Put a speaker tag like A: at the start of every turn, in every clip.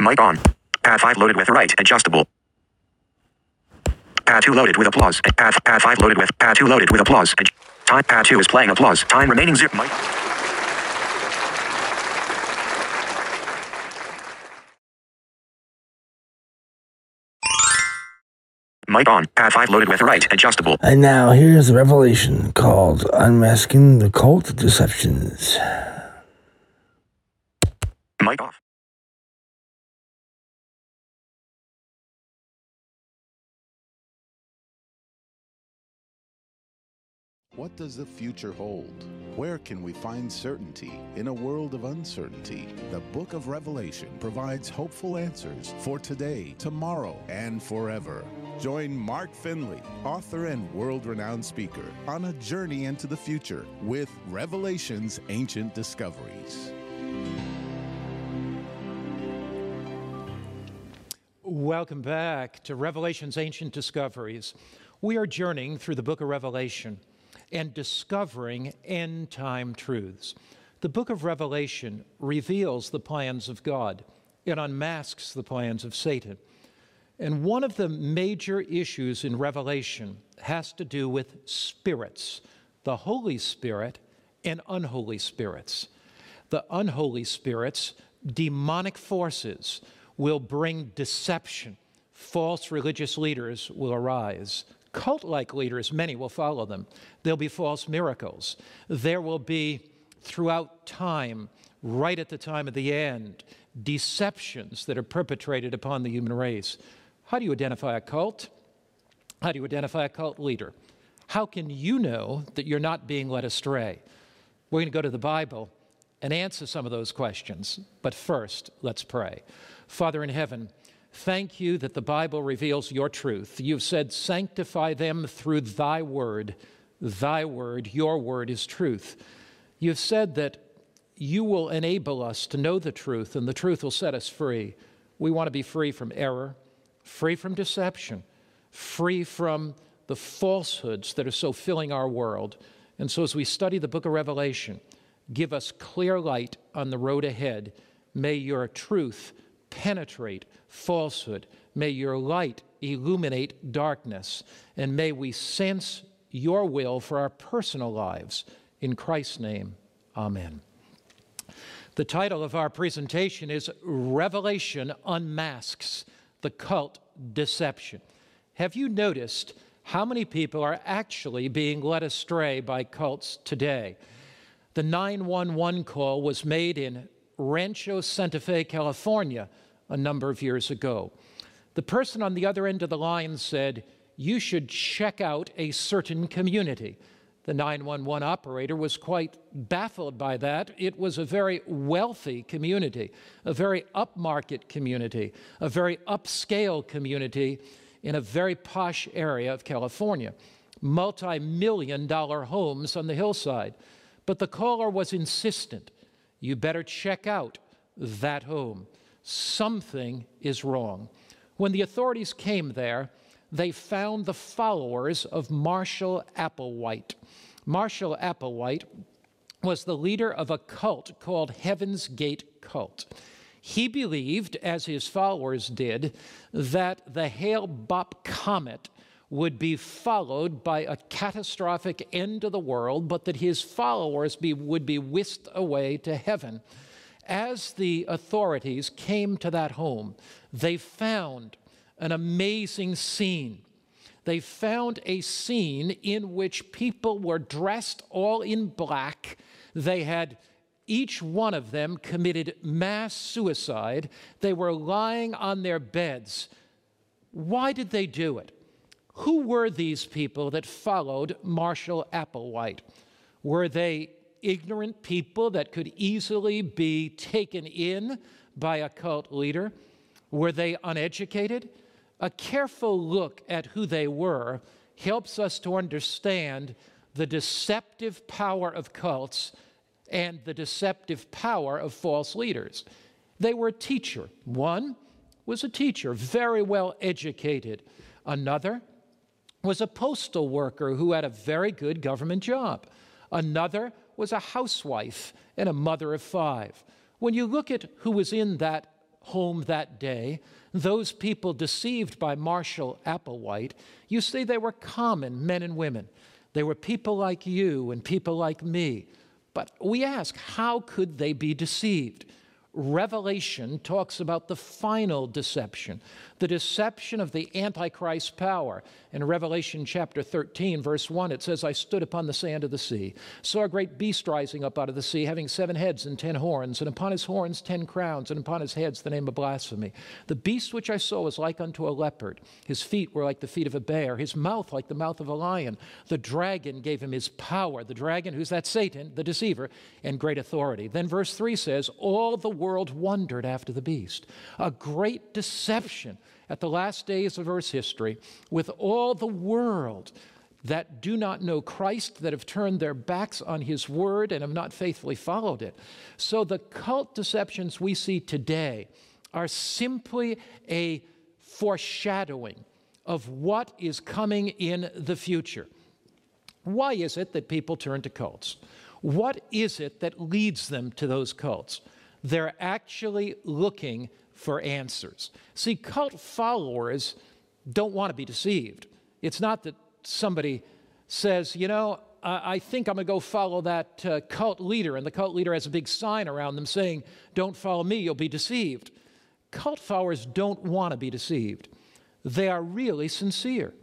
A: Mic on. Pad 5 loaded with right adjustable. Pad 2 loaded with applause. Pad, pad 5 loaded with. Pad 2 loaded with applause. Time pad 2 is playing applause. Time remaining zero. Mic. Mic on. Pad 5 loaded with right adjustable.
B: And now here's a revelation called Unmasking the Cult Deceptions.
C: What does the future hold? Where can we find certainty in a world of uncertainty? The book of Revelation provides hopeful answers for today, tomorrow, and forever. Join Mark Finley, author and world renowned speaker, on a journey into the future with Revelation's ancient discoveries.
D: Welcome back to Revelation's Ancient Discoveries. We are journeying through the book of Revelation and discovering end time truths. The book of Revelation reveals the plans of God, it unmasks the plans of Satan. And one of the major issues in Revelation has to do with spirits, the Holy Spirit and unholy spirits. The unholy spirits, demonic forces, will bring deception. False religious leaders will arise. Cult like leaders, many will follow them. There'll be false miracles. There will be, throughout time, right at the time of the end, deceptions that are perpetrated upon the human race. How do you identify a cult? How do you identify a cult leader? How can you know that you're not being led astray? We're going to go to the Bible and answer some of those questions. But first, let's pray. Father in heaven, thank you that the Bible reveals your truth. You've said, sanctify them through thy word. Thy word, your word is truth. You've said that you will enable us to know the truth, and the truth will set us free. We want to be free from error, free from deception, free from the falsehoods that are so filling our world. And so, as we study the book of Revelation, give us clear light on the road ahead. May your truth penetrate falsehood. May your light illuminate darkness. And may we sense your will for our personal lives. In Christ's name, amen. The title of our presentation is Revelation Unmasks the Cult Deception. Have you noticed how many people are actually being led astray by cults today? The 911 call was made in Rancho Santa Fe, California, a number of years ago. The person on the other end of the line said, You should check out a certain community. The 911 operator was quite baffled by that. It was a very wealthy community, a very upmarket community, a very upscale community in a very posh area of California. Multi million dollar homes on the hillside. But the caller was insistent. You better check out that home. Something is wrong. When the authorities came there, they found the followers of Marshall Applewhite. Marshall Applewhite was the leader of a cult called Heaven's Gate Cult. He believed, as his followers did, that the Hale Bopp comet would be followed by a catastrophic end of the world, but that his followers be, would be whisked away to heaven. As the authorities came to that home, they found an amazing scene. They found a scene in which people were dressed all in black. They had each one of them committed mass suicide. They were lying on their beds. Why did they do it? Who were these people that followed Marshall Applewhite? Were they ignorant people that could easily be taken in by a cult leader? Were they uneducated? A careful look at who they were helps us to understand the deceptive power of cults and the deceptive power of false leaders. They were a teacher. One was a teacher, very well educated. Another was a postal worker who had a very good government job. Another was a housewife and a mother of five. When you look at who was in that home that day, those people deceived by Marshall Applewhite, you see, they were common men and women. They were people like you and people like me. But we ask, how could they be deceived? Revelation talks about the final deception, the deception of the Antichrist power. In Revelation chapter 13, verse 1, it says, I stood upon the sand of the sea, saw a great beast rising up out of the sea, having seven heads and ten horns, and upon his horns ten crowns, and upon his heads the name of blasphemy. The beast which I saw was like unto a leopard. His feet were like the feet of a bear, his mouth like the mouth of a lion. The dragon gave him his power. The dragon, who's that Satan, the deceiver, and great authority. Then verse 3 says, All the world wondered after the beast. A great deception at the last days of Earth's history with all the world that do not know Christ, that have turned their backs on his word and have not faithfully followed it. So the cult deceptions we see today are simply a foreshadowing of what is coming in the future. Why is it that people turn to cults? What is it that leads them to those cults? They're actually looking for answers. See, cult followers don't want to be deceived. It's not that somebody says, you know, I think I'm going to go follow that uh, cult leader, and the cult leader has a big sign around them saying, Don't follow me, you'll be deceived. Cult followers don't want to be deceived. They are really sincere,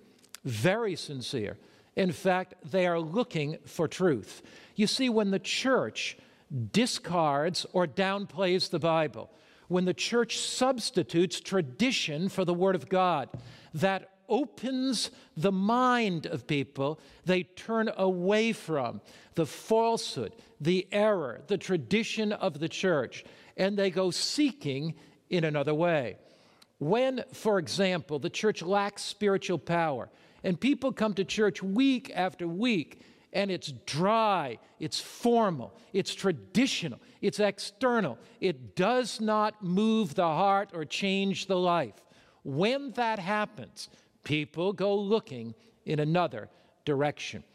D: very sincere. In fact, they are looking for truth. You see, when the church discards or downplays the Bible, when the church substitutes tradition for the Word of God, that opens the mind of people. They turn away from the falsehood, the error, the tradition of the church, and they go seeking in another way. When, for example, the church lacks spiritual power, and people come to church week after week and it's dry, it's formal, it's traditional, it's external. It does not move the heart or change the life. When that happens, people go looking in another direction.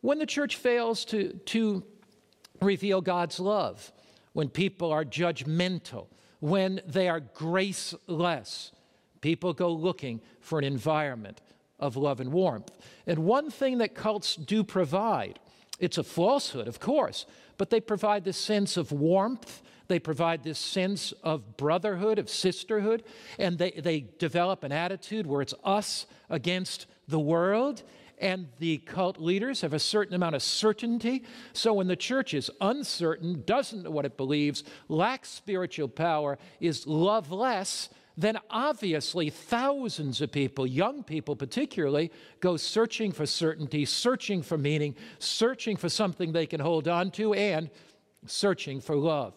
D: When the church fails to, to reveal God's love, when people are judgmental, when they are graceless, people go looking for an environment of love and warmth. And one thing that cults do provide, it's a falsehood, of course, but they provide this sense of warmth. They provide this sense of brotherhood, of sisterhood, and they, they develop an attitude where it's us against the world. And the cult leaders have a certain amount of certainty. So when the church is uncertain, doesn't know what it believes, lacks spiritual power, is loveless, then obviously thousands of people, young people particularly, go searching for certainty, searching for meaning, searching for something they can hold on to, and searching for love.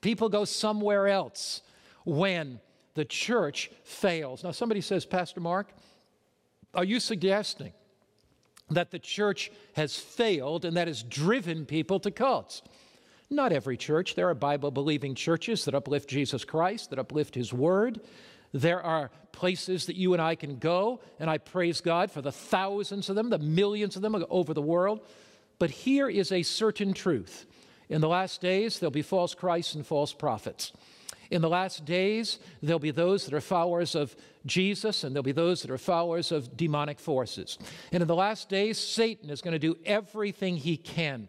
D: People go somewhere else when the church fails. Now, somebody says, Pastor Mark, are you suggesting that the church has failed and that has driven people to cults? Not every church. There are Bible believing churches that uplift Jesus Christ, that uplift His Word. There are places that you and I can go, and I praise God for the thousands of them, the millions of them over the world. But here is a certain truth. In the last days, there'll be false Christs and false prophets. In the last days, there'll be those that are followers of Jesus, and there'll be those that are followers of demonic forces. And in the last days, Satan is going to do everything he can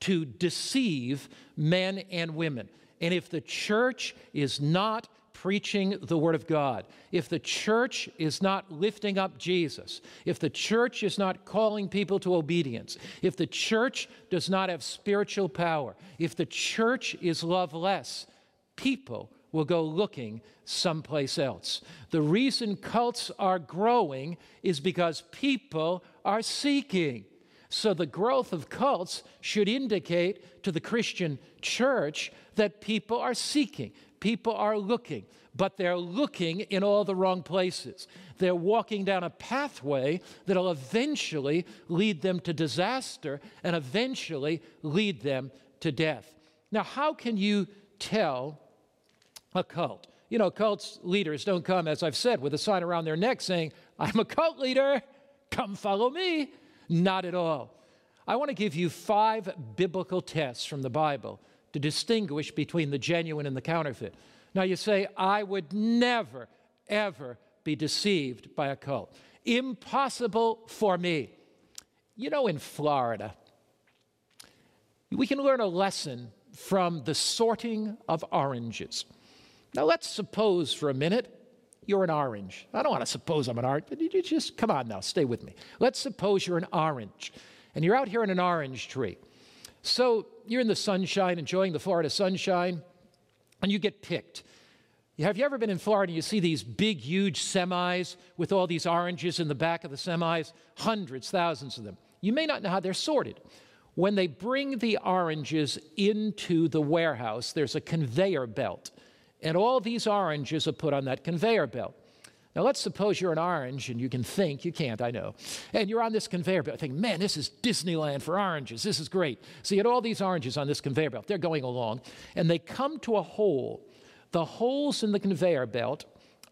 D: to deceive men and women. And if the church is not preaching the Word of God, if the church is not lifting up Jesus, if the church is not calling people to obedience, if the church does not have spiritual power, if the church is loveless, people will go looking someplace else. The reason cults are growing is because people are seeking. So the growth of cults should indicate to the Christian church that people are seeking, people are looking, but they're looking in all the wrong places. They're walking down a pathway that'll eventually lead them to disaster and eventually lead them to death. Now, how can you tell a cult? You know, cults leaders don't come, as I've said, with a sign around their neck saying, I'm a cult leader, come follow me. Not at all. I want to give you five biblical tests from the Bible to distinguish between the genuine and the counterfeit. Now you say, I would never, ever be deceived by a cult. Impossible for me. You know, in Florida, we can learn a lesson from the sorting of oranges. Now, let's suppose for a minute you're an orange. I don't want to suppose I'm an orange, but you just come on now, stay with me. Let's suppose you're an orange and you're out here in an orange tree. So you're in the sunshine, enjoying the Florida sunshine, and you get picked. Have you ever been in Florida and you see these big, huge semis with all these oranges in the back of the semis? Hundreds, thousands of them. You may not know how they're sorted. When they bring the oranges into the warehouse, there's a conveyor belt, and all these oranges are put on that conveyor belt. Now, let's suppose you're an orange and you can think, you can't, I know, and you're on this conveyor belt thinking, man, this is Disneyland for oranges. This is great. So you had all these oranges on this conveyor belt. They're going along, and they come to a hole the holes in the conveyor belt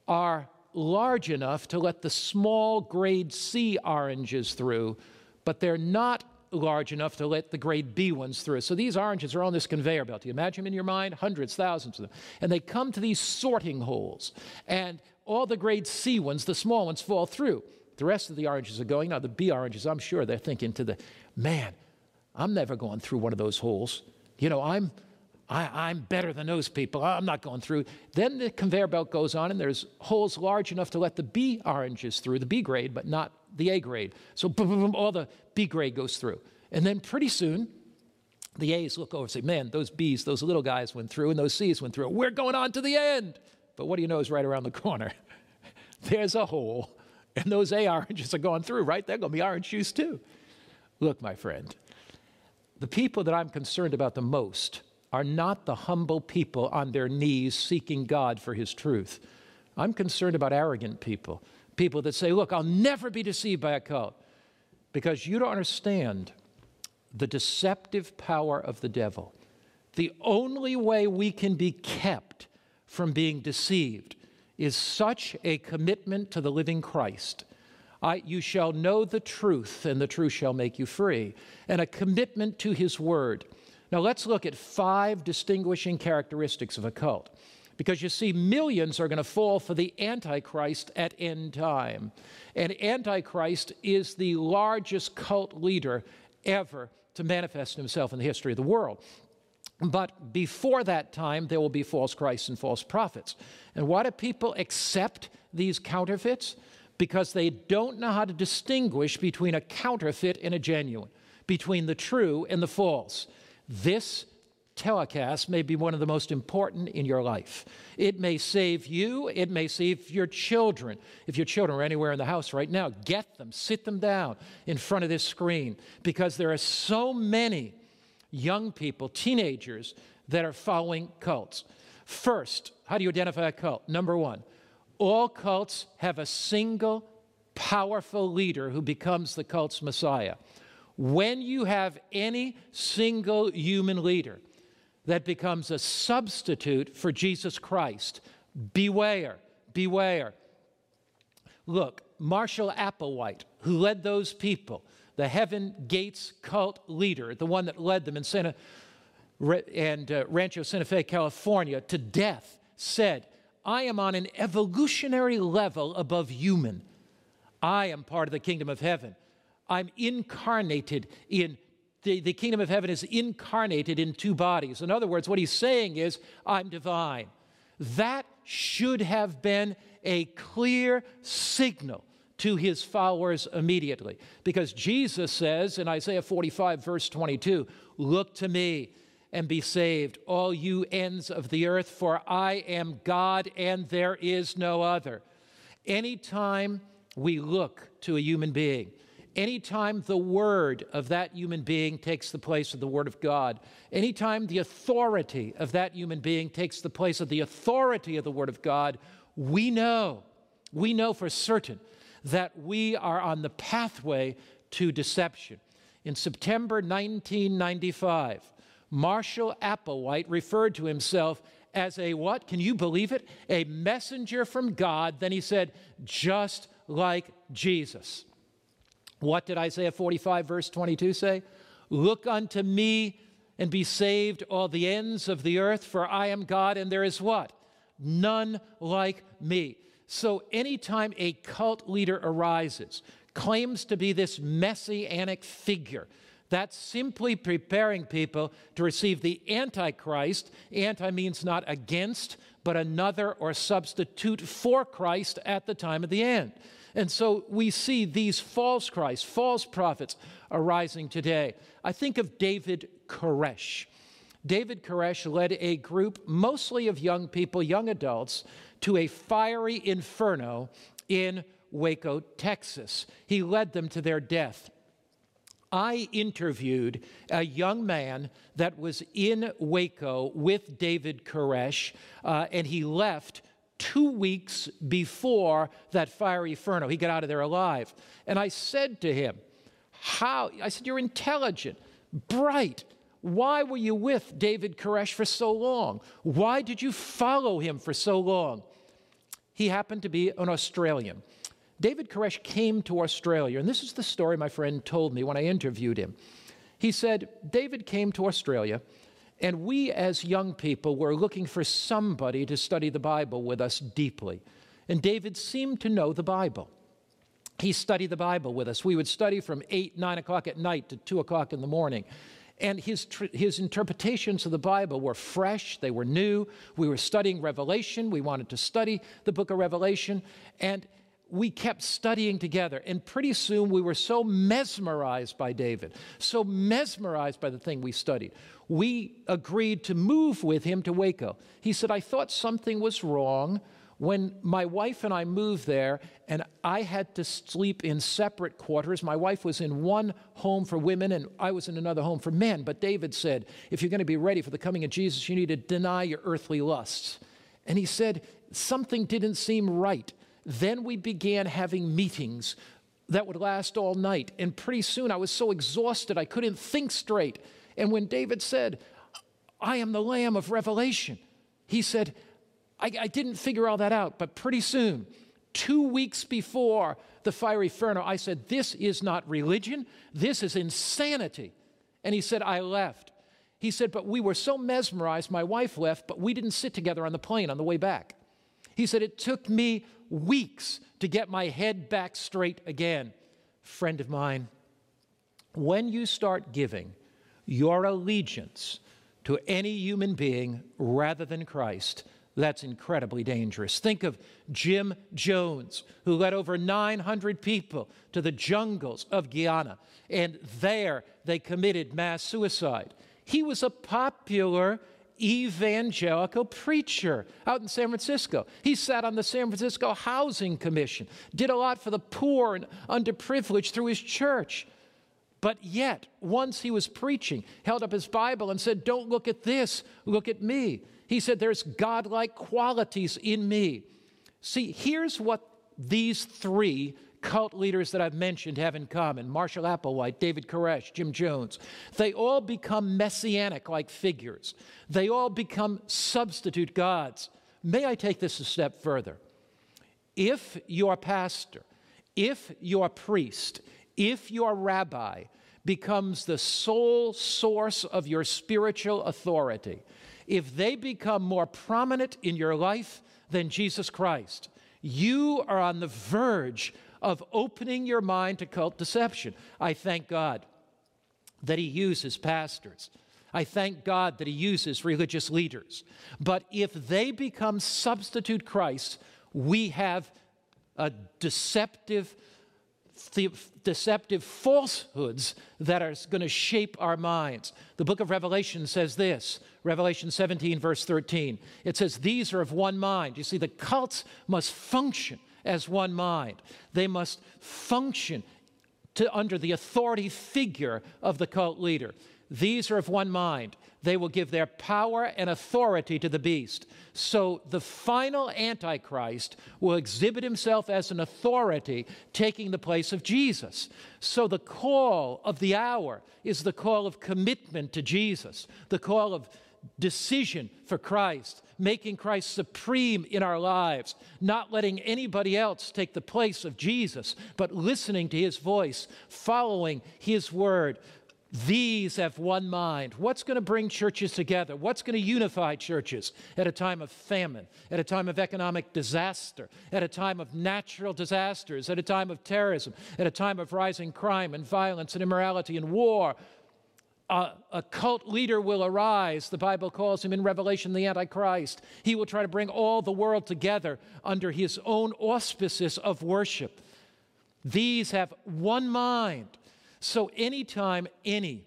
D: are large enough to let the small grade C oranges through, but they're not large enough to let the grade B ones through. So these oranges are on this conveyor belt. You imagine them in your mind? Hundreds, thousands of them. And they come to these sorting holes. And all the grade C ones, the small ones, fall through. The rest of the oranges are going. Now, the B oranges, I'm sure they're thinking to the man, I'm never going through one of those holes. You know, I'm I, am better than those people. I'm not going through. Then the conveyor belt goes on, and there's holes large enough to let the B oranges through, the B grade, but not the A grade. So boom, boom, boom, all the B grade goes through. And then pretty soon, the A's look over and say, Man, those B's, those little guys went through, and those C's went through. We're going on to the end. But what do you know is right around the corner? There's a hole, and those A oranges are going through, right? They're going to be orange juice too. Look, my friend, the people that I'm concerned about the most are not the humble people on their knees seeking God for His truth. I'm concerned about arrogant people, people that say, Look, I'll never be deceived by a cult, because you don't understand the deceptive power of the devil. The only way we can be kept from being deceived is such a commitment to the living Christ. I, you shall know the truth, and the truth shall make you free, and a commitment to His word. Now let's look at five distinguishing characteristics of a cult. Because you see, millions are going to fall for the Antichrist at end time. And Antichrist is the largest cult leader ever to manifest himself in the history of the world. But before that time, there will be false Christs and false prophets. And why do people accept these counterfeits? Because they don't know how to distinguish between a counterfeit and a genuine, between the true and the false. This telecast may be one of the most important in your life. It may save you, it may save your children. If your children are anywhere in the house right now, get them, sit them down in front of this screen because there are so many young people, teenagers, that are following cults. First, how do you identify a cult? Number one, all cults have a single powerful leader who becomes the cult's messiah when you have any single human leader that becomes a substitute for Jesus Christ, beware, beware. Look, Marshall Applewhite, who led those people, the Heaven Gates cult leader, the one that led them in Santa and uh, Rancho Santa Fe, California, to death, said, I am on an evolutionary level above human. I am part of the kingdom of heaven. I'm incarnated in the, the kingdom of heaven is incarnated in two bodies. In other words, what he's saying is, I'm divine. That should have been a clear signal to his followers immediately. Because Jesus says in Isaiah 45, verse 22, Look to me and be saved, all you ends of the earth, for I am God and there is no other. Anytime we look to a human being, Anytime the word of that human being takes the place of the word of God, anytime the authority of that human being takes the place of the authority of the word of God, we know, we know for certain that we are on the pathway to deception. In September 1995, Marshall Applewhite referred to himself as a what? Can you believe it? A messenger from God. Then he said, just like Jesus. What did Isaiah 45, verse 22 say? Look unto me and be saved, all the ends of the earth, for I am God, and there is what? none like me. So, anytime a cult leader arises, claims to be this messianic figure, that's simply preparing people to receive the Antichrist. Anti means not against, but another or substitute for Christ at the time of the end. And so we see these false Christs, false prophets arising today. I think of David Koresh. David Koresh led a group, mostly of young people, young adults, to a fiery inferno in Waco, Texas. He led them to their death. I interviewed a young man that was in Waco with David Koresh, uh, and he left two weeks before that fiery inferno. He got out of there alive. And I said to him, How? I said, You're intelligent, bright. Why were you with David Koresh for so long? Why did you follow him for so long? He happened to be an Australian. David Koresh came to Australia, and this is the story my friend told me when I interviewed him. He said, David came to Australia, and we as young people were looking for somebody to study the Bible with us deeply. And David seemed to know the Bible. He studied the Bible with us. We would study from 8, 9 o'clock at night to 2 o'clock in the morning. And his, his interpretations of the Bible were fresh, they were new. We were studying Revelation. We wanted to study the book of Revelation. And we kept studying together, and pretty soon we were so mesmerized by David, so mesmerized by the thing we studied. We agreed to move with him to Waco. He said, I thought something was wrong when my wife and I moved there, and I had to sleep in separate quarters. My wife was in one home for women, and I was in another home for men. But David said, If you're going to be ready for the coming of Jesus, you need to deny your earthly lusts. And he said, Something didn't seem right. Then we began having meetings that would last all night. And pretty soon I was so exhausted I couldn't think straight. And when David said, I am the Lamb of Revelation, he said, I, I didn't figure all that out, but pretty soon, two weeks before the fiery inferno, I said, This is not religion, this is insanity. And he said, I left. He said, But we were so mesmerized, my wife left, but we didn't sit together on the plane on the way back. He said, It took me weeks to get my head back straight again. Friend of mine, when you start giving your allegiance to any human being rather than Christ, that's incredibly dangerous. Think of Jim Jones, who led over 900 people to the jungles of Guyana, and there they committed mass suicide. He was a popular evangelical preacher out in San Francisco. He sat on the San Francisco Housing Commission, did a lot for the poor and underprivileged through his church. But yet, once he was preaching, held up his Bible and said, Don't look at this, look at me. He said, There's godlike qualities in me. See, here's what these three cult leaders that I've mentioned have in common Marshall Applewhite, David Koresh, Jim Jones. They all become messianic like figures, they all become substitute gods. May I take this a step further? If your pastor, if your priest, if your rabbi becomes the sole source of your spiritual authority, if they become more prominent in your life than Jesus Christ, you are on the verge of opening your mind to cult deception. I thank God that He uses pastors. I thank God that He uses religious leaders. But if they become substitute Christ, we have a deceptive, deceptive falsehoods that are going to shape our minds. The book of Revelation says this Revelation 17, verse 13. It says, These are of one mind. You see, the cults must function as one mind. They must function to, under the authority figure of the cult leader. These are of one mind. They will give their power and authority to the beast. So the final Antichrist will exhibit himself as an authority, taking the place of Jesus. So the call of the hour is the call of commitment to Jesus, the call of decision for Christ, making Christ supreme in our lives, not letting anybody else take the place of Jesus, but listening to his voice, following his word, These have one mind. What's going to bring churches together? What's going to unify churches at a time of famine, at a time of economic disaster, at a time of natural disasters, at a time of terrorism, at a time of rising crime and violence and immorality and war? A, a cult leader will arise. The Bible calls him in Revelation the Antichrist. He will try to bring all the world together under his own auspices of worship. These have one mind. So, anytime any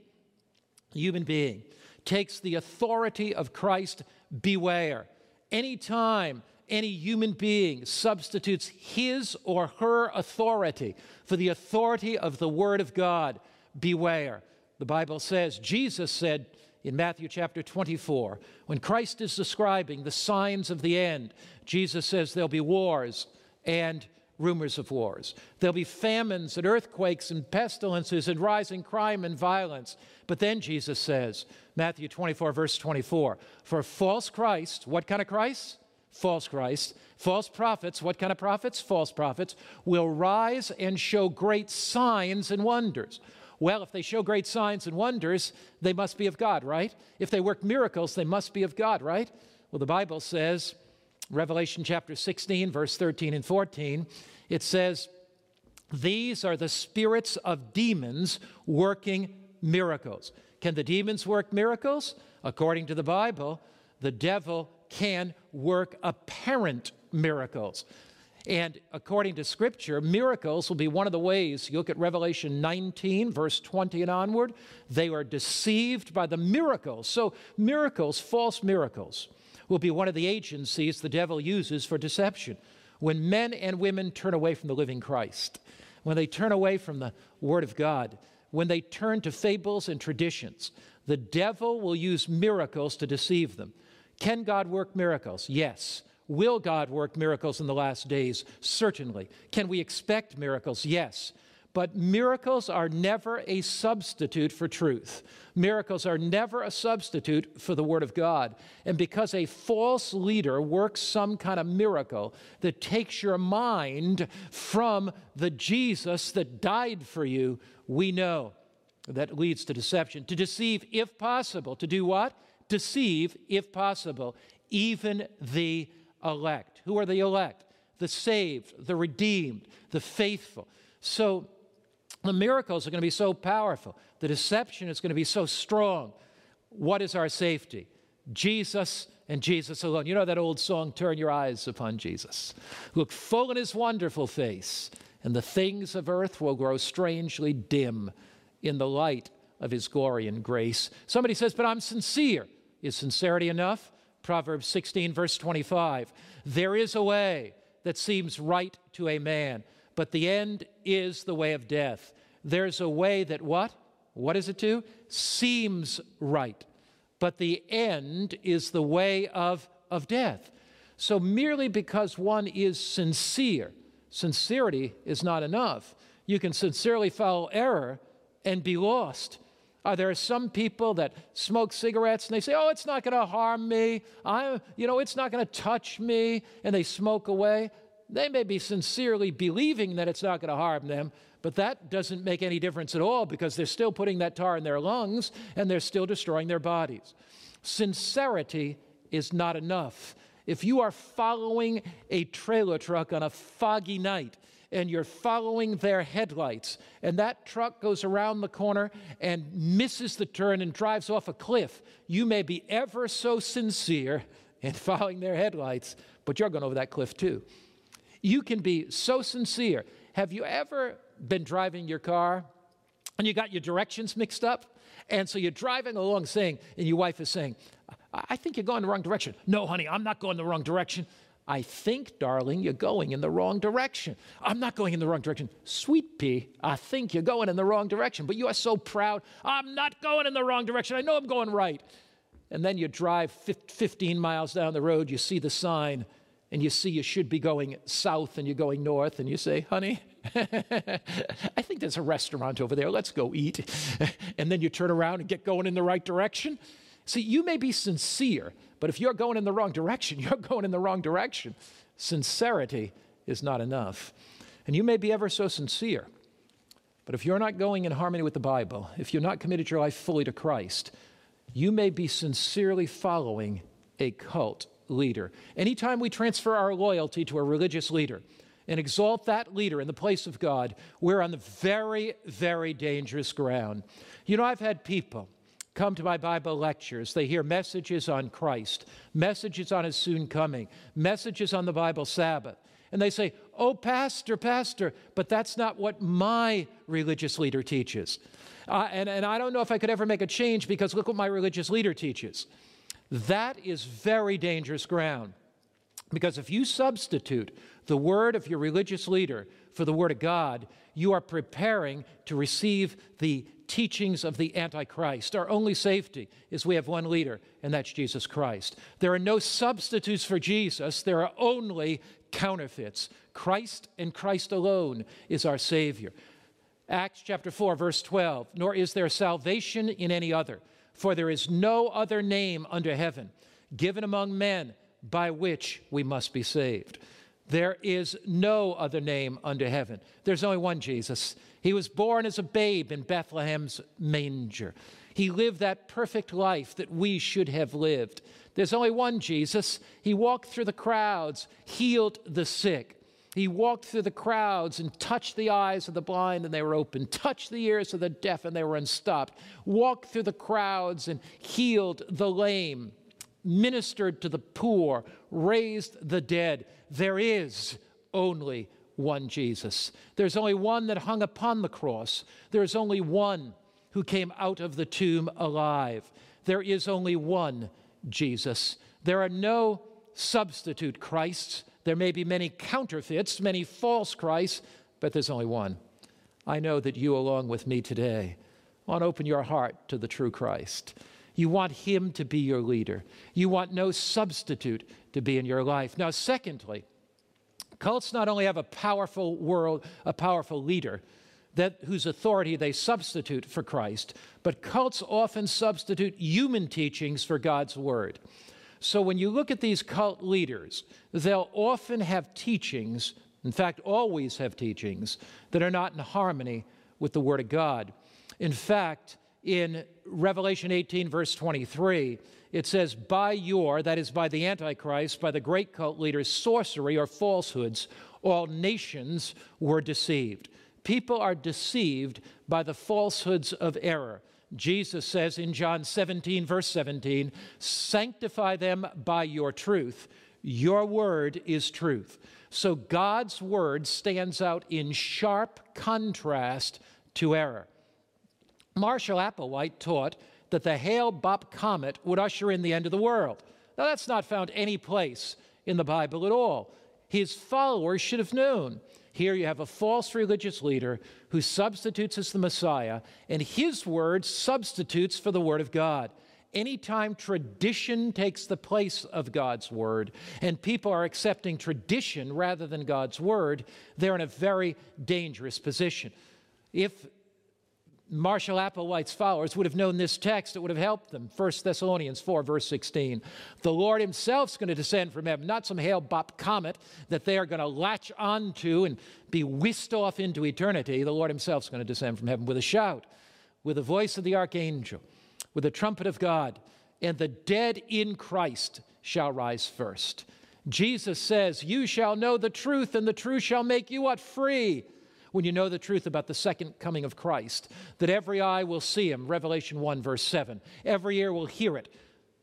D: human being takes the authority of Christ, beware. Anytime any human being substitutes his or her authority for the authority of the Word of God, beware. The Bible says, Jesus said in Matthew chapter 24, when Christ is describing the signs of the end, Jesus says there'll be wars and rumors of wars. There'll be famines and earthquakes and pestilences and rising crime and violence. But then Jesus says, Matthew 24, verse 24, for false Christ, what kind of Christ? False Christ. False prophets, what kind of prophets? False prophets, will rise and show great signs and wonders. Well, if they show great signs and wonders, they must be of God, right? If they work miracles, they must be of God, right? Well, the Bible says, Revelation chapter 16, verse 13 and 14, it says, These are the spirits of demons working miracles. Can the demons work miracles? According to the Bible, the devil can work apparent miracles. And according to Scripture, miracles will be one of the ways. You look at Revelation 19, verse 20 and onward, they are deceived by the miracles. So, miracles, false miracles, will be one of the agencies the devil uses for deception. When men and women turn away from the living Christ, when they turn away from the Word of God, when they turn to fables and traditions, the devil will use miracles to deceive them. Can God work miracles? Yes. Will God work miracles in the last days? Certainly. Can we expect miracles? Yes. But miracles are never a substitute for truth. Miracles are never a substitute for the Word of God. And because a false leader works some kind of miracle that takes your mind from the Jesus that died for you, we know that leads to deception. To deceive, if possible. To do what? Deceive, if possible, even the elect. Who are the elect? The saved, the redeemed, the faithful. So, the miracles are going to be so powerful. The deception is going to be so strong. What is our safety? Jesus and Jesus alone. You know that old song, Turn Your Eyes Upon Jesus. Look full in his wonderful face, and the things of earth will grow strangely dim in the light of his glory and grace. Somebody says, But I'm sincere. Is sincerity enough? Proverbs 16, verse 25. There is a way that seems right to a man, but the end is the way of death. There's a way that what? What is it to? Seems right, but the end is the way of, of death. So merely because one is sincere, sincerity is not enough. You can sincerely follow error and be lost. Uh, are there some people that smoke cigarettes and they say, "Oh, it's not going to harm me. I'm, you know, it's not going to touch me," and they smoke away? They may be sincerely believing that it's not going to harm them, but that doesn't make any difference at all because they're still putting that tar in their lungs and they're still destroying their bodies. Sincerity is not enough. If you are following a trailer truck on a foggy night and you're following their headlights, and that truck goes around the corner and misses the turn and drives off a cliff, you may be ever so sincere in following their headlights, but you're going over that cliff too. You can be so sincere. Have you ever been driving your car and you got your directions mixed up? And so you're driving along saying, and your wife is saying, I think you're going the wrong direction. No, honey, I'm not going the wrong direction. I think, darling, you're going in the wrong direction. I'm not going in the wrong direction. Sweet pea, I think you're going in the wrong direction, but you are so proud. I'm not going in the wrong direction. I know I'm going right. And then you drive 15 miles down the road, you see the sign, and you see you should be going south and you're going north, and you say, honey, I think there's a restaurant over there. Let's go eat. and then you turn around and get going in the right direction. See, you may be sincere, but if you're going in the wrong direction, you're going in the wrong direction. Sincerity is not enough. And you may be ever so sincere, But if you're not going in harmony with the Bible, if you're not committed your life fully to Christ, you may be sincerely following a cult leader. Anytime we transfer our loyalty to a religious leader and exalt that leader in the place of God, we're on the very, very dangerous ground. You know, I've had people come to my Bible lectures. They hear messages on Christ, messages on his soon coming, messages on the Bible Sabbath. And they say, Oh, Pastor, Pastor, but that's not what my religious leader teaches. Uh, and, and I don't know if I could ever make a change because look what my religious leader teaches. That is very dangerous ground. Because if you substitute the word of your religious leader for the word of God, you are preparing to receive the teachings of the Antichrist. Our only safety is we have one leader, and that's Jesus Christ. There are no substitutes for Jesus, there are only counterfeits. Christ and Christ alone is our Savior. Acts chapter 4, verse 12 Nor is there salvation in any other, for there is no other name under heaven given among men by which we must be saved. There is no other name under heaven. There's only one Jesus. He was born as a babe in Bethlehem's manger. He lived that perfect life that we should have lived. There's only one Jesus. He walked through the crowds, healed the sick. He walked through the crowds and touched the eyes of the blind and they were open, touched the ears of the deaf and they were unstopped, walked through the crowds and healed the lame, ministered to the poor, raised the dead. There is only one Jesus. There's only one that hung upon the cross. There's only one who came out of the tomb alive. There is only one Jesus. There are no substitute Christs. There may be many counterfeits, many false Christs, but there's only one. I know that you, along with me today, want to open your heart to the true Christ. You want Him to be your leader. You want no substitute to be in your life. Now, secondly, cults not only have a powerful world, a powerful leader, that whose authority they substitute for Christ, but cults often substitute human teachings for God's word. So when you look at these cult leaders, they'll often have teachings, in fact, always have teachings, that are not in harmony with the Word of God. In fact, in Revelation 18, verse 23, it says, By your, that is, by the Antichrist, by the great cult leader's sorcery or falsehoods, all nations were deceived. People are deceived by the falsehoods of error. Jesus says in John 17, verse 17, Sanctify them by your truth. Your word is truth. So God's word stands out in sharp contrast to error. Marshall Applewhite taught that the Hale Bopp comet would usher in the end of the world. Now, that's not found any place in the Bible at all. His followers should have known. Here you have a false religious leader who substitutes as the Messiah, and his word substitutes for the word of God. Anytime tradition takes the place of God's word and people are accepting tradition rather than God's word, they're in a very dangerous position. If Marshall Applewhite's followers would have known this text, it would have helped them. 1 Thessalonians 4, verse 16. The Lord Himself's going to descend from heaven, not some Hale Bopp comet that they are going to latch onto and be whisked off into eternity. The Lord Himself's going to descend from heaven with a shout, with the voice of the archangel, with the trumpet of God, and the dead in Christ shall rise first. Jesus says, You shall know the truth, and the truth shall make you what? Free when you know the truth about the second coming of Christ, that every eye will see him, Revelation 1, verse 7. Every ear will hear it,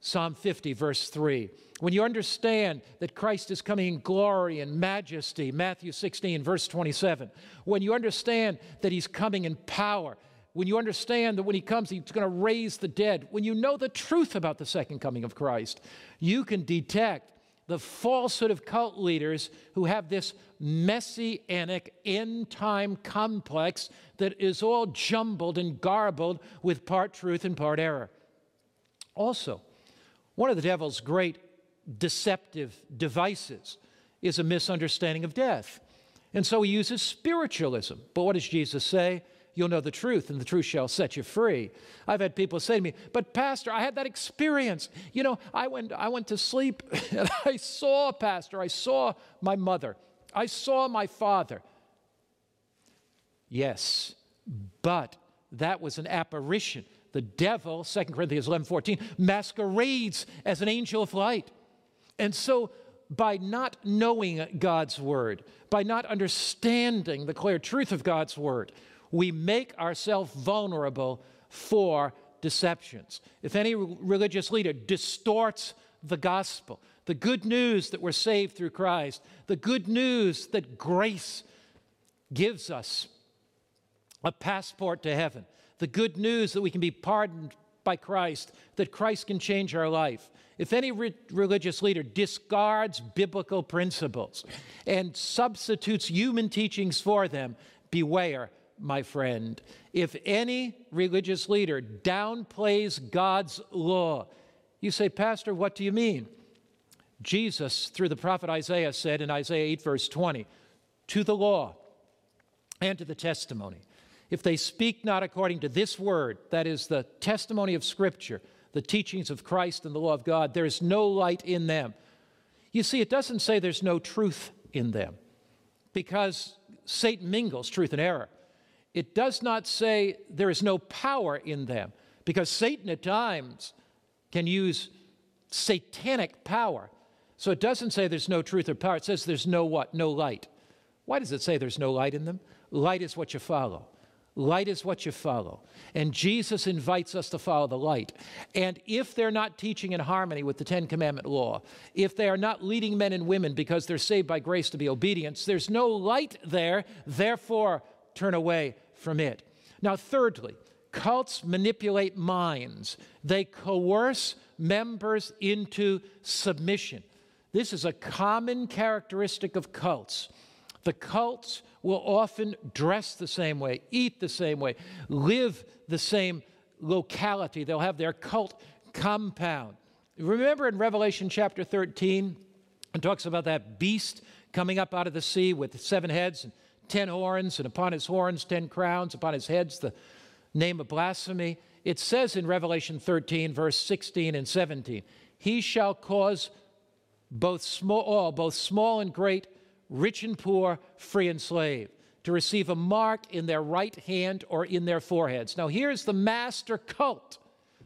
D: Psalm 50, verse 3. When you understand that Christ is coming in glory and majesty, Matthew 16, verse 27. When you understand that he's coming in power, when you understand that when he comes, he's going to raise the dead, when you know the truth about the second coming of Christ, you can detect the falsehood of cult leaders who have this messianic end time complex that is all jumbled and garbled with part truth and part error. Also, one of the devil's great deceptive devices is a misunderstanding of death. And so he uses spiritualism. But what does Jesus say? You'll know the truth, and the truth shall set you free. I've had people say to me, But, Pastor, I had that experience. You know, I went, I went to sleep and I saw, Pastor, I saw my mother, I saw my father. Yes, but that was an apparition. The devil, 2 Corinthians 11 14, masquerades as an angel of light. And so, by not knowing God's word, by not understanding the clear truth of God's word, we make ourselves vulnerable for deceptions. If any religious leader distorts the gospel, the good news that we're saved through Christ, the good news that grace gives us a passport to heaven, the good news that we can be pardoned by Christ, that Christ can change our life. If any re- religious leader discards biblical principles and substitutes human teachings for them, beware, my friend. If any religious leader downplays God's law, you say, Pastor, what do you mean? Jesus, through the prophet Isaiah, said in Isaiah 8, verse 20, to the law and to the testimony. If they speak not according to this word, that is the testimony of Scripture, the teachings of Christ and the law of God, there is no light in them. You see, it doesn't say there's no truth in them because Satan mingles truth and error. It does not say there is no power in them because Satan at times can use satanic power so it doesn't say there's no truth or power. It says there's no what? No light. Why does it say there's no light in them? Light is what you follow. Light is what you follow. And Jesus invites us to follow the light. And if they're not teaching in harmony with the Ten Commandment law, if they are not leading men and women because they're saved by grace to be obedient, there's no light there, therefore turn away from it. Now, thirdly, cults manipulate minds, they coerce members into submission. This is a common characteristic of cults. The cults will often dress the same way, eat the same way, live the same locality. They'll have their cult compound. Remember in Revelation chapter 13, it talks about that beast coming up out of the sea with seven heads and ten horns, and upon his horns, ten crowns, upon his heads, the name of blasphemy. It says in Revelation 13, verse 16 and 17, He shall cause both small, all, both small and great, rich and poor, free and slave, to receive a mark in their right hand or in their foreheads. Now, here's the master cult.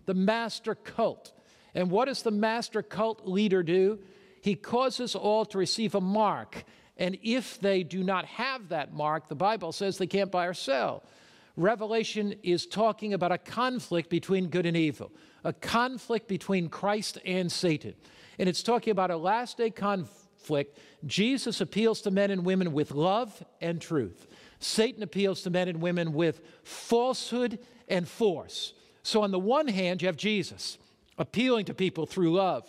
D: The master cult. And what does the master cult leader do? He causes all to receive a mark. And if they do not have that mark, the Bible says they can't buy or sell. Revelation is talking about a conflict between good and evil, a conflict between Christ and Satan and it's talking about a last day conflict. Jesus appeals to men and women with love and truth. Satan appeals to men and women with falsehood and force. So, on the one hand, you have Jesus appealing to people through love,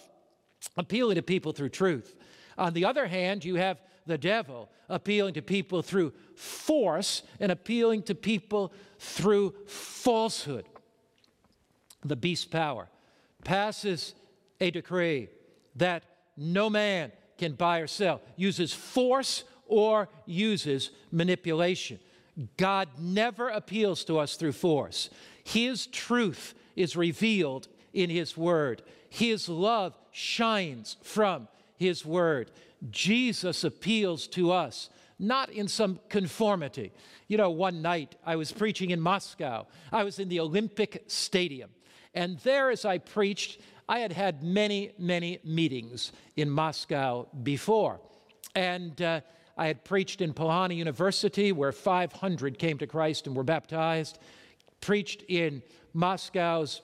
D: appealing to people through truth. On the other hand, you have the devil appealing to people through force and appealing to people through falsehood. The beast power passes a decree that no man can buy or sell, uses force or uses manipulation. God never appeals to us through force. His truth is revealed in His Word, His love shines from His Word. Jesus appeals to us, not in some conformity. You know, one night I was preaching in Moscow, I was in the Olympic Stadium. And there, as I preached, I had had many, many meetings in Moscow before. And uh, I had preached in Pohana University, where 500 came to Christ and were baptized, preached in Moscow's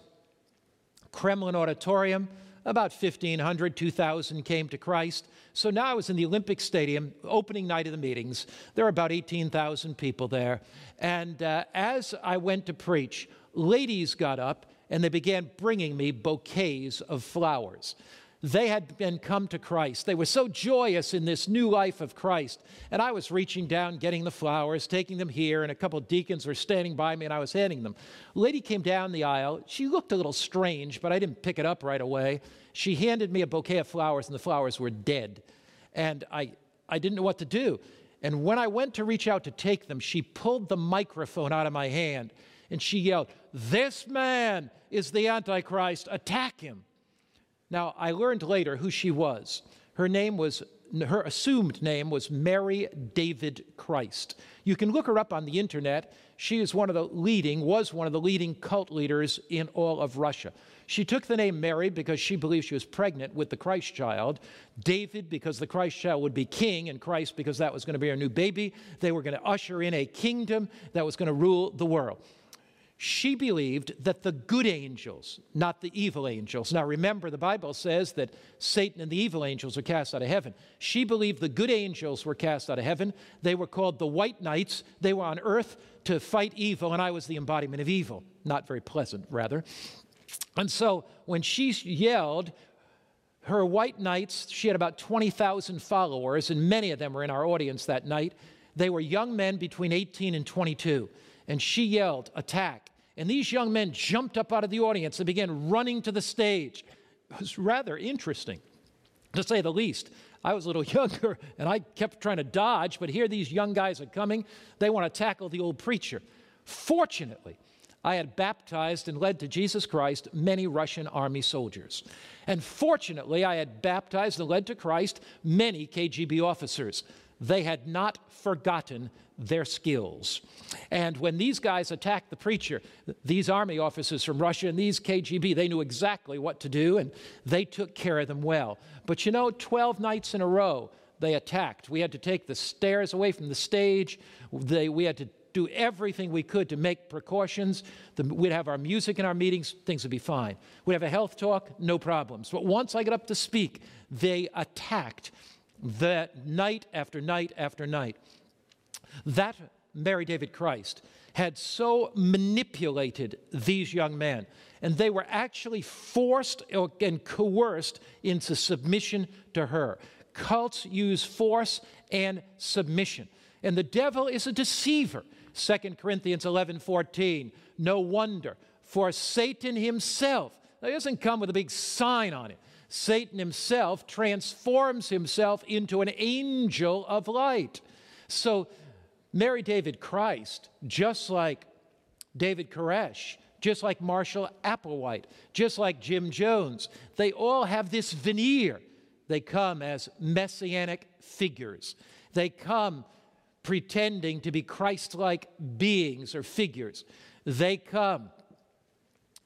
D: Kremlin Auditorium. About 1,500, 2,000 came to Christ. So now I was in the Olympic Stadium, opening night of the meetings. There were about 18,000 people there. And uh, as I went to preach, ladies got up and they began bringing me bouquets of flowers. They had been come to Christ. They were so joyous in this new life of Christ. And I was reaching down, getting the flowers, taking them here, and a couple of deacons were standing by me, and I was handing them. A lady came down the aisle. She looked a little strange, but I didn't pick it up right away. She handed me a bouquet of flowers, and the flowers were dead. And I, I didn't know what to do. And when I went to reach out to take them, she pulled the microphone out of my hand and she yelled, This man is the Antichrist, attack him. Now, I learned later who she was. Her name was, her assumed name was Mary David Christ. You can look her up on the internet. She is one of the leading, was one of the leading cult leaders in all of Russia. She took the name Mary because she believed she was pregnant with the Christ child. David because the Christ child would be king, and Christ because that was going to be her new baby. They were going to usher in a kingdom that was going to rule the world. She believed that the good angels, not the evil angels. Now remember, the Bible says that Satan and the evil angels are cast out of heaven. She believed the good angels were cast out of heaven. They were called the white knights. They were on earth to fight evil, and I was the embodiment of evil. Not very pleasant, rather. And so when she yelled, her white knights, she had about 20,000 followers, and many of them were in our audience that night. They were young men between 18 and 22. And she yelled, Attack. And these young men jumped up out of the audience and began running to the stage. It was rather interesting, to say the least. I was a little younger and I kept trying to dodge, but here these young guys are coming. They want to tackle the old preacher. Fortunately, I had baptized and led to Jesus Christ many Russian army soldiers. And fortunately, I had baptized and led to Christ many KGB officers. They had not forgotten their skills. And when these guys attacked the preacher, these army officers from Russia and these KGB, they knew exactly what to do and they took care of them well. But you know, 12 nights in a row, they attacked. We had to take the stairs away from the stage. They, we had to do everything we could to make precautions. The, we'd have our music in our meetings, things would be fine. We'd have a health talk, no problems. But once I got up to speak, they attacked that night after night after night. That Mary David Christ had so manipulated these young men, and they were actually forced and coerced into submission to her. Cults use force and submission. And the devil is a deceiver. 2 Corinthians 11 14. No wonder, for Satan himself, now he doesn't come with a big sign on it. Satan himself transforms himself into an angel of light. So, Mary David Christ, just like David Koresh, just like Marshall Applewhite, just like Jim Jones, they all have this veneer. They come as messianic figures. They come pretending to be Christ like beings or figures. They come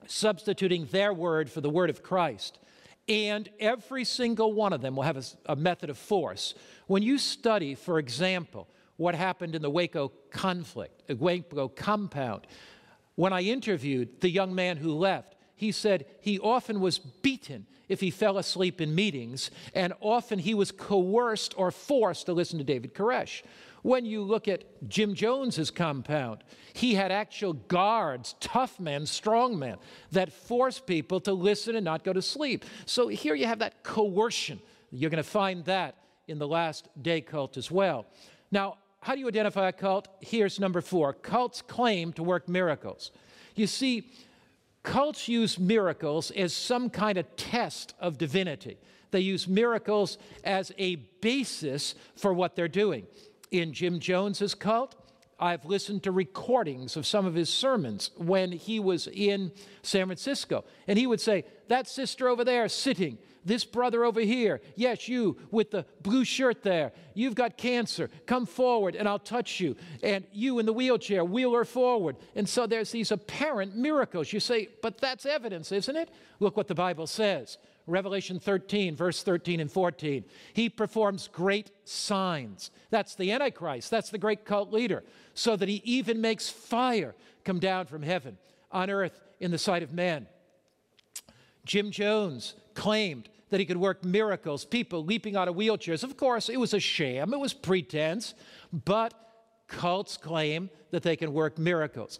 D: substituting their word for the word of Christ. And every single one of them will have a, a, method of force. When you study, for example, what happened in the Waco conflict, Waco compound, when I interviewed the young man who left, he said he often was beaten if he fell asleep in meetings, and often he was coerced or forced to listen to David Koresh. When you look at Jim Jones's compound, he had actual guards, tough men, strong men, that forced people to listen and not go to sleep. So here you have that coercion. You're going to find that in the last day cult as well. Now, how do you identify a cult? Here's number four cults claim to work miracles. You see, cults use miracles as some kind of test of divinity. They use miracles as a basis for what they're doing in Jim Jones's cult. I've listened to recordings of some of his sermons when he was in San Francisco. And he would say, That sister over there sitting, this brother over here, yes, you with the blue shirt there, you've got cancer. Come forward and I'll touch you. And you in the wheelchair, wheel her forward. And so there's these apparent miracles. You say, But that's evidence, isn't it? Look what the Bible says. Revelation 13, verse 13 and 14. He performs great signs. That's the Antichrist. That's the great cult leader. So that he even makes fire come down from heaven on earth in the sight of men. Jim Jones claimed that he could work miracles, people leaping out of wheelchairs. Of course, it was a sham, it was pretense, but cults claim that they can work miracles.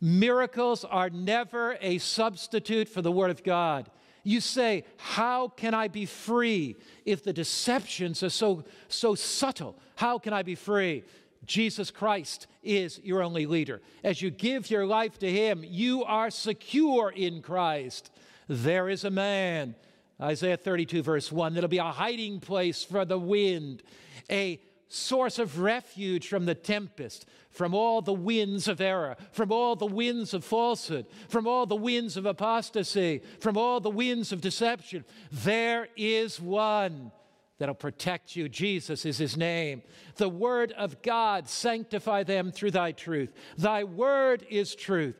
D: Miracles are never a substitute for the Word of God. You say, How can I be free if the deceptions are so, so subtle? How can I be free? Jesus Christ is your only leader. As you give your life to Him, you are secure in Christ. There is a man, Isaiah 32, verse 1, that'll be a hiding place for the wind, a source of refuge from the tempest, from all the winds of error, from all the winds of falsehood, from all the winds of apostasy, from all the winds of deception. There is one. That'll protect you. Jesus is his name. The word of God, sanctify them through thy truth. Thy word is truth.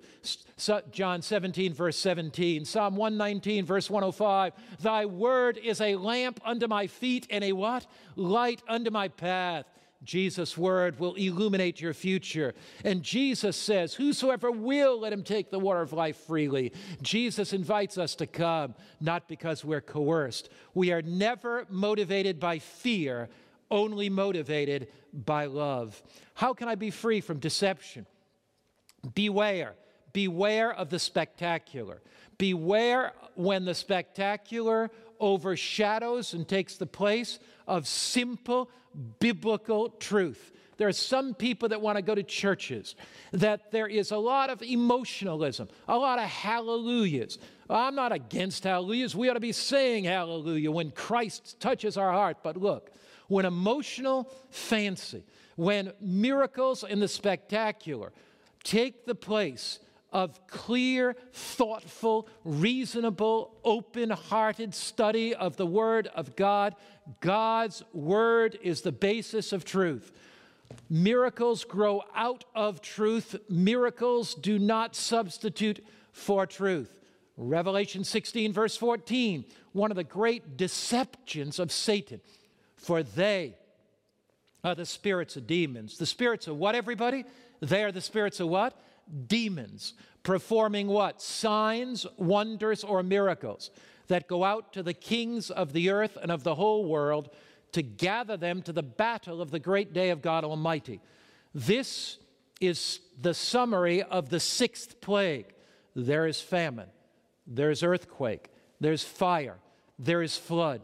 D: John 17, verse 17. Psalm 119, verse 105. Thy word is a lamp unto my feet and a what? Light unto my path. Jesus' word will illuminate your future. And Jesus says, Whosoever will, let him take the water of life freely. Jesus invites us to come, not because we're coerced. We are never motivated by fear, only motivated by love. How can I be free from deception? Beware. Beware of the spectacular. Beware when the spectacular overshadows and takes the place of simple biblical truth. There are some people that want to go to churches, that there is a lot of emotionalism, a lot of hallelujahs. I'm not against hallelujahs. We ought to be saying hallelujah when Christ touches our heart. But look, when emotional fancy, when miracles and the spectacular take the place of clear, thoughtful, reasonable, open hearted study of the Word of God. God's Word is the basis of truth. Miracles grow out of truth, miracles do not substitute for truth. Revelation 16, verse 14, one of the great deceptions of Satan. For they are the spirits of demons. The spirits of what, everybody? They are the spirits of what? Demons performing what? Signs, wonders, or miracles that go out to the kings of the earth and of the whole world to gather them to the battle of the great day of God Almighty. This is the summary of the sixth plague. There is famine, there's earthquake, there's fire, there is flood,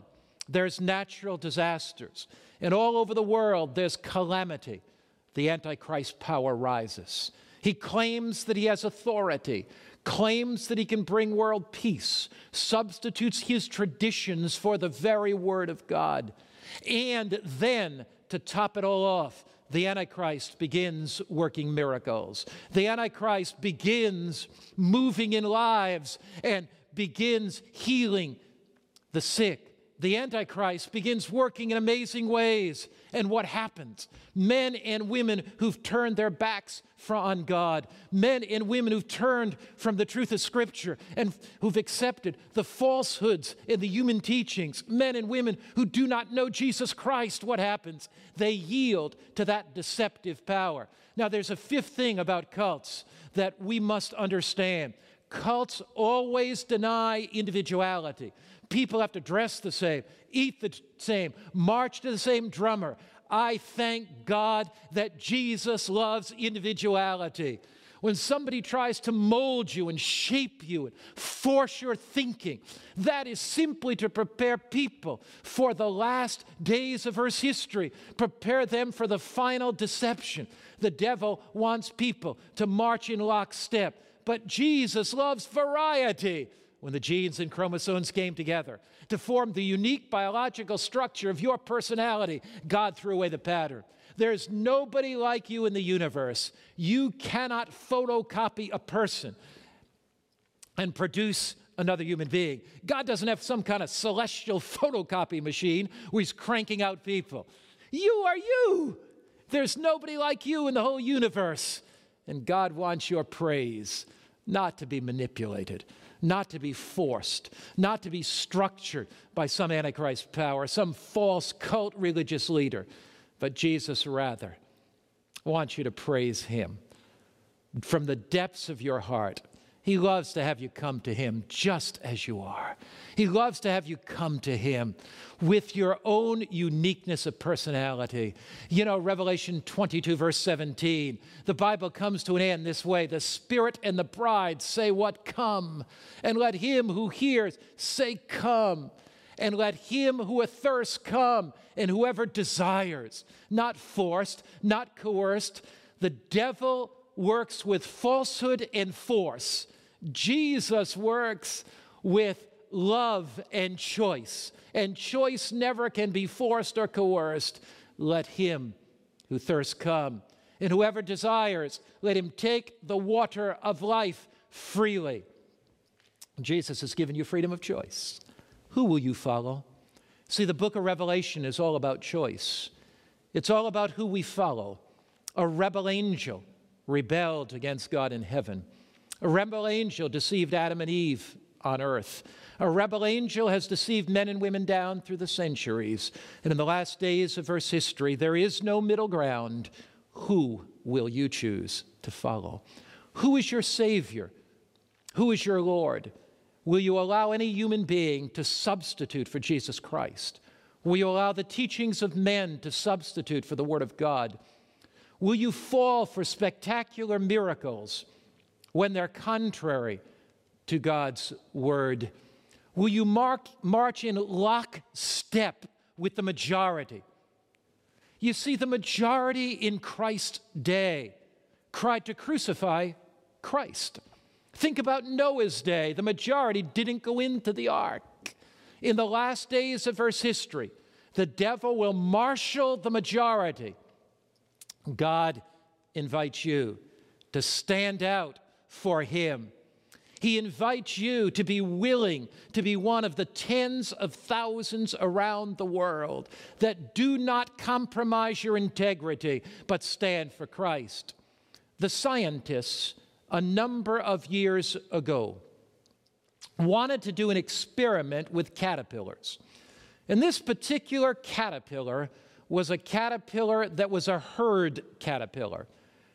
D: there's natural disasters, and all over the world there's calamity. The Antichrist power rises. He claims that he has authority, claims that he can bring world peace, substitutes his traditions for the very word of God. And then, to top it all off, the Antichrist begins working miracles. The Antichrist begins moving in lives and begins healing the sick. The Antichrist begins working in amazing ways. And what happens? Men and women who've turned their backs on God, men and women who've turned from the truth of Scripture and who've accepted the falsehoods in the human teachings, men and women who do not know Jesus Christ, what happens? They yield to that deceptive power. Now, there's a fifth thing about cults that we must understand. Cults always deny individuality. People have to dress the same, eat the same, march to the same drummer. I thank God that Jesus loves individuality. When somebody tries to mold you and shape you and force your thinking, that is simply to prepare people for the last days of Earth's history, prepare them for the final deception. The devil wants people to march in lockstep, but Jesus loves variety when the genes and chromosomes came together to form the unique biological structure of your personality, God threw away the pattern. There's nobody like you in the universe. You cannot photocopy a person and produce another human being. God doesn't have some kind of celestial photocopy machine where he's cranking out people. You are you. There's nobody like you in the whole universe. And God wants your praise, not to be manipulated not to be forced, not to be structured by some Antichrist power, some false cult religious leader, but Jesus rather wants you to praise Him. From the depths of your heart he loves to have you come to Him just as you are. He loves to have you come to Him with your own uniqueness of personality. You know, Revelation 22, verse 17, the Bible comes to an end this way The Spirit and the bride say, What? Come. And let him who hears say, Come. And let him who athirsts come, and whoever desires, not forced, not coerced. The devil works with falsehood and force Jesus works with love and choice, and choice never can be forced or coerced. Let him who thirsts come, and whoever desires, let him take the water of life freely. Jesus has given you freedom of choice. Who will you follow? See, the book of Revelation is all about choice. It's all about who we follow. A rebel angel rebelled against God in heaven. A rebel angel deceived Adam and Eve on earth. A rebel angel has deceived men and women down through the centuries. And in the last days of Earth's history, there is no middle ground. Who will you choose to follow? Who is your Savior? Who is your Lord? Will you allow any human being to substitute for Jesus Christ? Will you allow the teachings of men to substitute for the Word of God? Will you fall for spectacular miracles when they're contrary to God's Word? Will you mark, march in lockstep with the majority? You see, the majority in Christ's day cried to crucify Christ. Think about Noah's day. The majority didn't go into the ark. In the last days of Earth's history, the devil will marshal the majority. God invites you to stand out for him. He invites you to be willing to be one of the tens of thousands around the world that do not compromise your integrity, but stand for Christ. The scientists a number of years ago wanted to do an experiment with caterpillars. And this particular caterpillar was a caterpillar that was a herd caterpillar.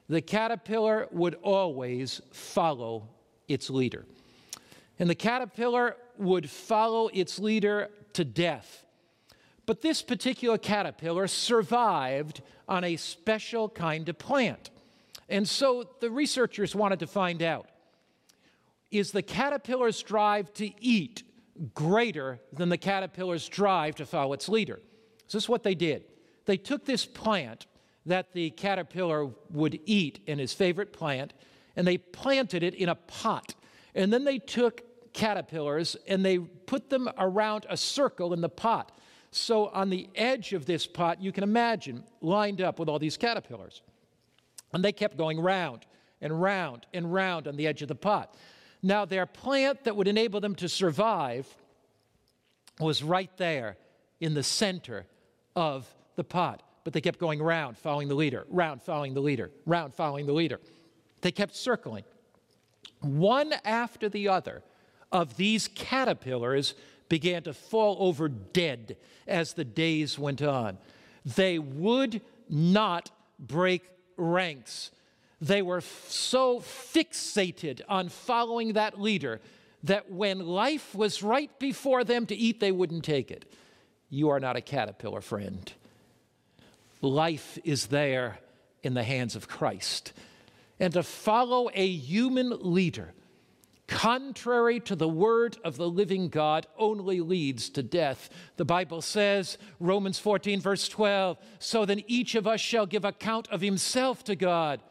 D: The caterpillar would always follow its leader. And the caterpillar would follow its leader to death. But this particular caterpillar survived on a special kind of plant. And so the researchers wanted to find out is the caterpillar's drive to eat greater than the caterpillar's drive to follow its leader? So this is what they did. They took this plant that the caterpillar would eat in his favorite plant, and they planted it in a pot. And then they took caterpillars and they put them around a circle in the pot. So on the edge of this pot, you can imagine lined up with all these caterpillars. And they kept going round and round and round on the edge of the pot. Now, their plant that would enable them to survive was right there in the center of the pot. But they kept going round, following the leader, round, following the leader, round, following the leader. They kept circling. One after the other of these caterpillars began to fall over dead as the days went on. They would not break ranks. They were so fixated on following that leader that when life was right before them to eat, they wouldn't take it. You are not a caterpillar, friend. Life is there in the hands of Christ. And to follow a human leader contrary to the word of the living God, only leads to death. The Bible says, Romans 14, verse 12, so then each of us shall give account of himself to God.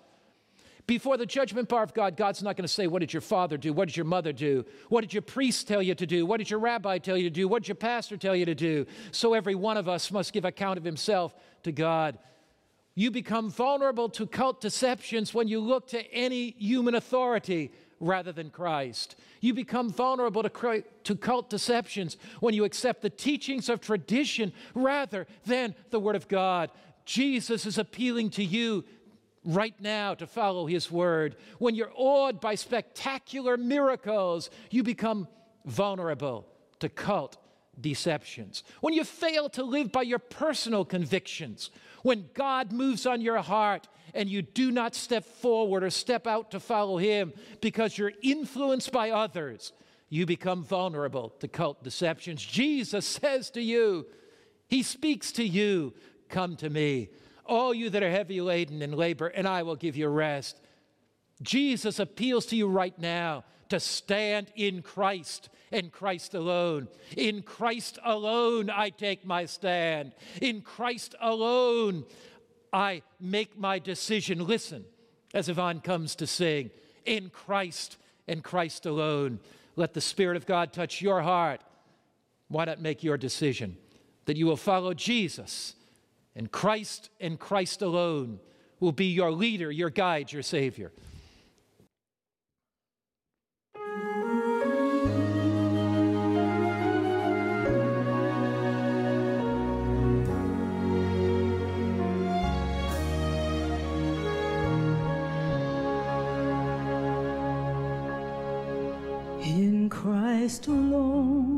D: Before the judgment bar of God, God's not going to say, What did your father do? What did your mother do? What did your priest tell you to do? What did your rabbi tell you to do? What did your pastor tell you to do? So every one of us must give account of himself to God. You become vulnerable to cult deceptions when you look to any human authority rather than Christ. You become vulnerable to, to cult deceptions when you accept the teachings of tradition rather than the Word of God. Jesus is appealing to you right now to follow His Word. When you're awed by spectacular miracles, you become vulnerable to cult deceptions. When you fail to live by your personal convictions, when God moves on your heart and you do not step forward or step out to follow Him because you're influenced by others, you become vulnerable to cult deceptions. Jesus says to you, He speaks to you, Come to me, all you that are heavy laden and labor, and I will give you rest. Jesus appeals to you right now to stand in Christ and Christ alone. In Christ alone, I take my stand. In Christ alone, I make my decision. Listen, as Yvonne comes to sing, in Christ and Christ alone. Let the Spirit of God touch your heart. Why not make your decision that you will follow Jesus and Christ and Christ alone will be your leader, your guide, your Savior.
E: In Christ alone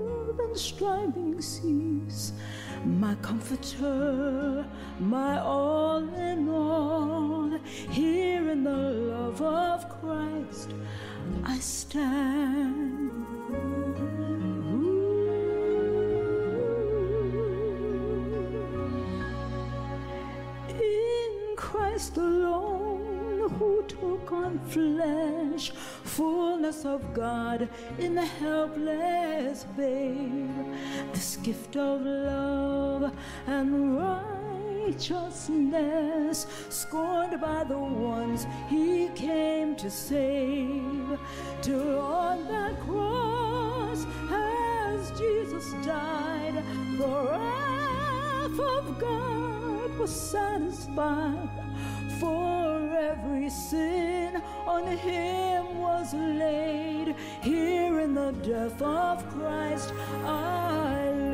E: and striving cease. My comforter, my all in all, here in the love of Christ I stand. In Christ alone, who took on flesh, fullness of God in the helpless babe, this gift of love and righteousness, scorned by the ones he came to save. Till on that cross, as Jesus died, the wrath of God was satisfied. For every sin on him was laid. Here in the death of Christ I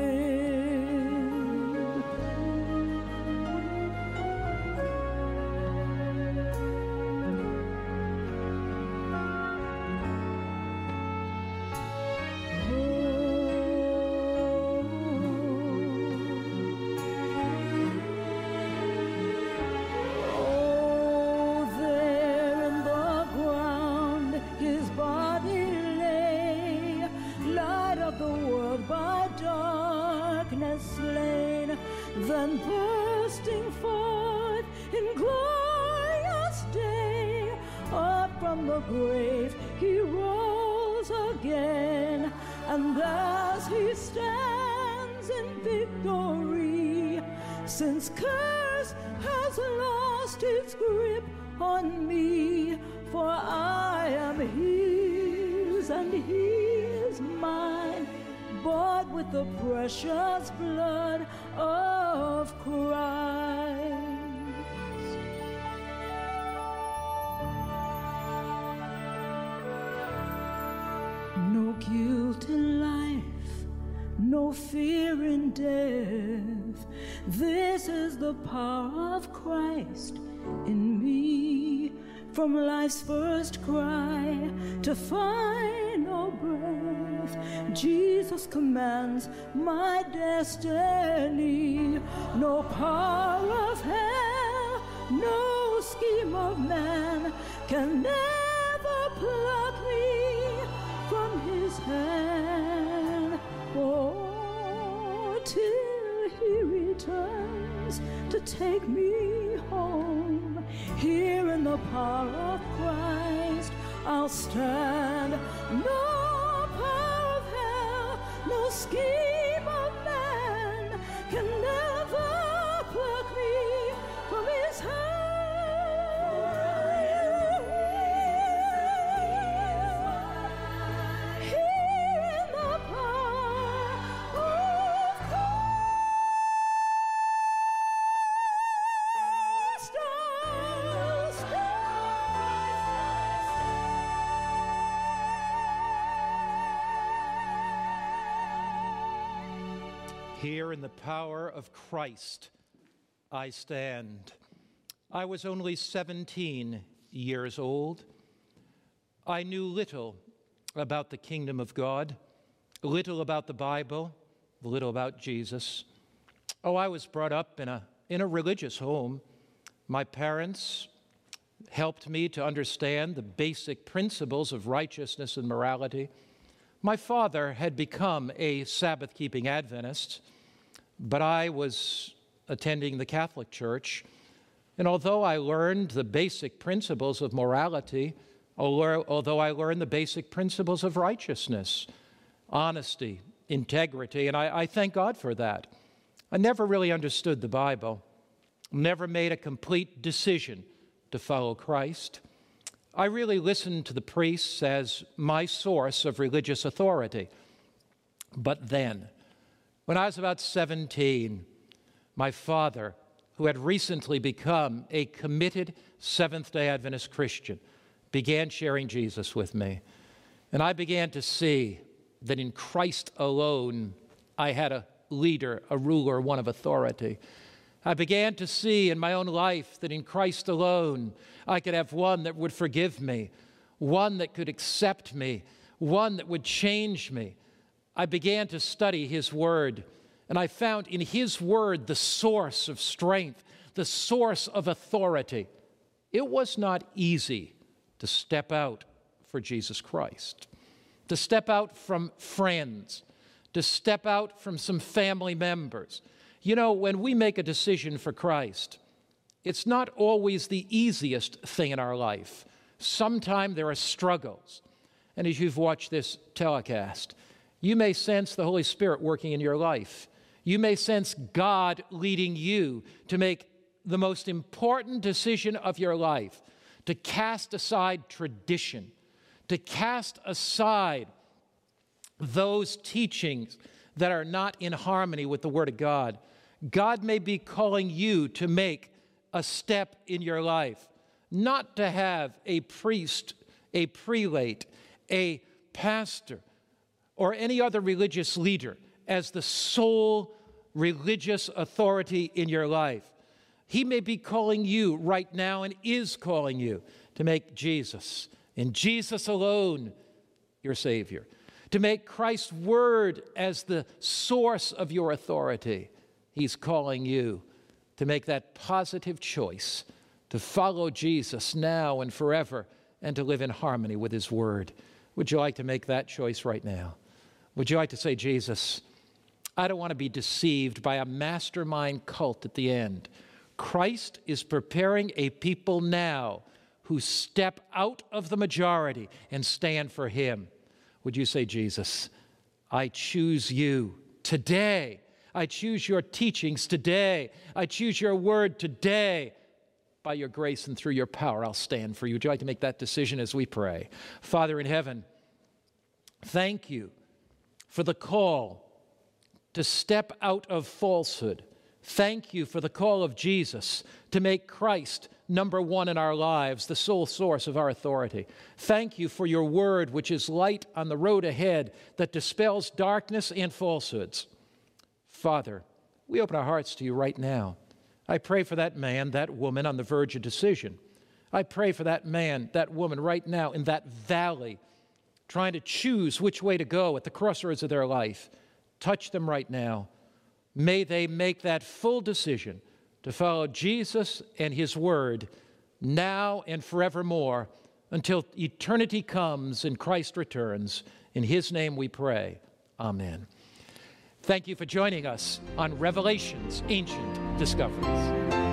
E: in victory, since curse has lost its grip on me, for I am his and he is mine, bought with the precious blood of Christ. No guilt in no fear in death. This is the power of Christ in me. From life's first cry to final breath, Jesus commands my destiny. No power of hell, no scheme of man can ever pluck me from his hand. Till he returns to take me home. Here in the power of Christ, I'll stand. No power of hell, no scheme of man can never pluck me from his hand. Here in the power of Christ
D: I stand. I was only 17 years old. I knew little about the kingdom of God, little about the Bible, little about Jesus. Oh, I was brought up in a, in a religious home. My parents helped me to understand the basic principles of righteousness and morality. My father had become a Sabbath keeping Adventist, but I was attending the Catholic Church. And although I learned the basic principles of morality, although I learned the basic principles of righteousness, honesty, integrity, and I, I thank God for that, I never really understood the Bible, never made a complete decision to follow Christ. I really listened to the priests as my source of religious authority. But then, When I was about 17, my father, who had recently become a committed Seventh day Adventist Christian, began sharing Jesus with me. And I began to see that in Christ alone, I had a leader, a ruler, one of authority. I began to see in my own life that in Christ alone, I could have one that would forgive me, one that could accept me, one that would change me. I began to study His Word, and I found in His Word the source of strength, the source of authority. It was not easy to step out for Jesus Christ, to step out from friends, to step out from some family members. You know, when we make a decision for Christ, it's not always the easiest thing in our life. Sometimes there are struggles. And as you've watched this telecast, you may sense the Holy Spirit working in your life. You may sense God leading you to make the most important decision of your life to cast aside tradition, to cast aside those teachings that are not in harmony with the Word of God. God may be calling you to make a step in your life, not to have a priest, a prelate, a pastor, or any other religious leader as the sole religious authority in your life. He may be calling you right now and is calling you to make Jesus and Jesus alone your Savior, to make Christ's Word as the source of your authority. He's calling you to make that positive choice to follow Jesus now and forever and to live in harmony with His Word. Would you like to make that choice right now? Would you like to say, Jesus, I don't want to be deceived by a mastermind cult at the end. Christ is preparing a people now who step out of the majority and stand for Him. Would you say, Jesus, I choose you today? I choose your teachings today. I choose your word today. By your grace and through your power, I'll stand for you. Would you like to make that decision as we pray? Father in heaven, thank you for the call to step out of falsehood. Thank you for the call of Jesus to make Christ number one in our lives, the sole source of our authority. Thank you for your word, which is light on the road ahead that dispels darkness and falsehoods. Father, we open our hearts to you right now. I pray for that man, that woman on the verge of decision. I pray for that man, that woman right now in that valley, trying to choose which way to go at the crossroads of their life. Touch them right now. May they make that full decision to follow Jesus and his word now and forevermore until eternity comes and Christ returns. In his name we pray. Amen. Thank you for joining us on Revelation's Ancient Discoveries.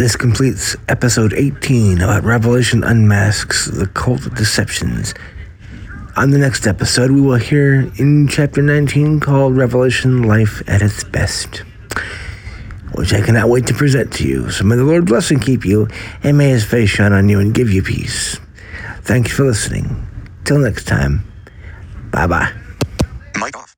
B: This completes episode 18 about Revelation Unmasks the Cult of Deceptions. On the next episode, we will hear in chapter 19 called Revelation Life at its Best, which I cannot wait to present to you. So may the Lord bless and keep you, and may his face shine on you and give you peace. Thank you for listening. Till next time, bye bye.
A: Mic off.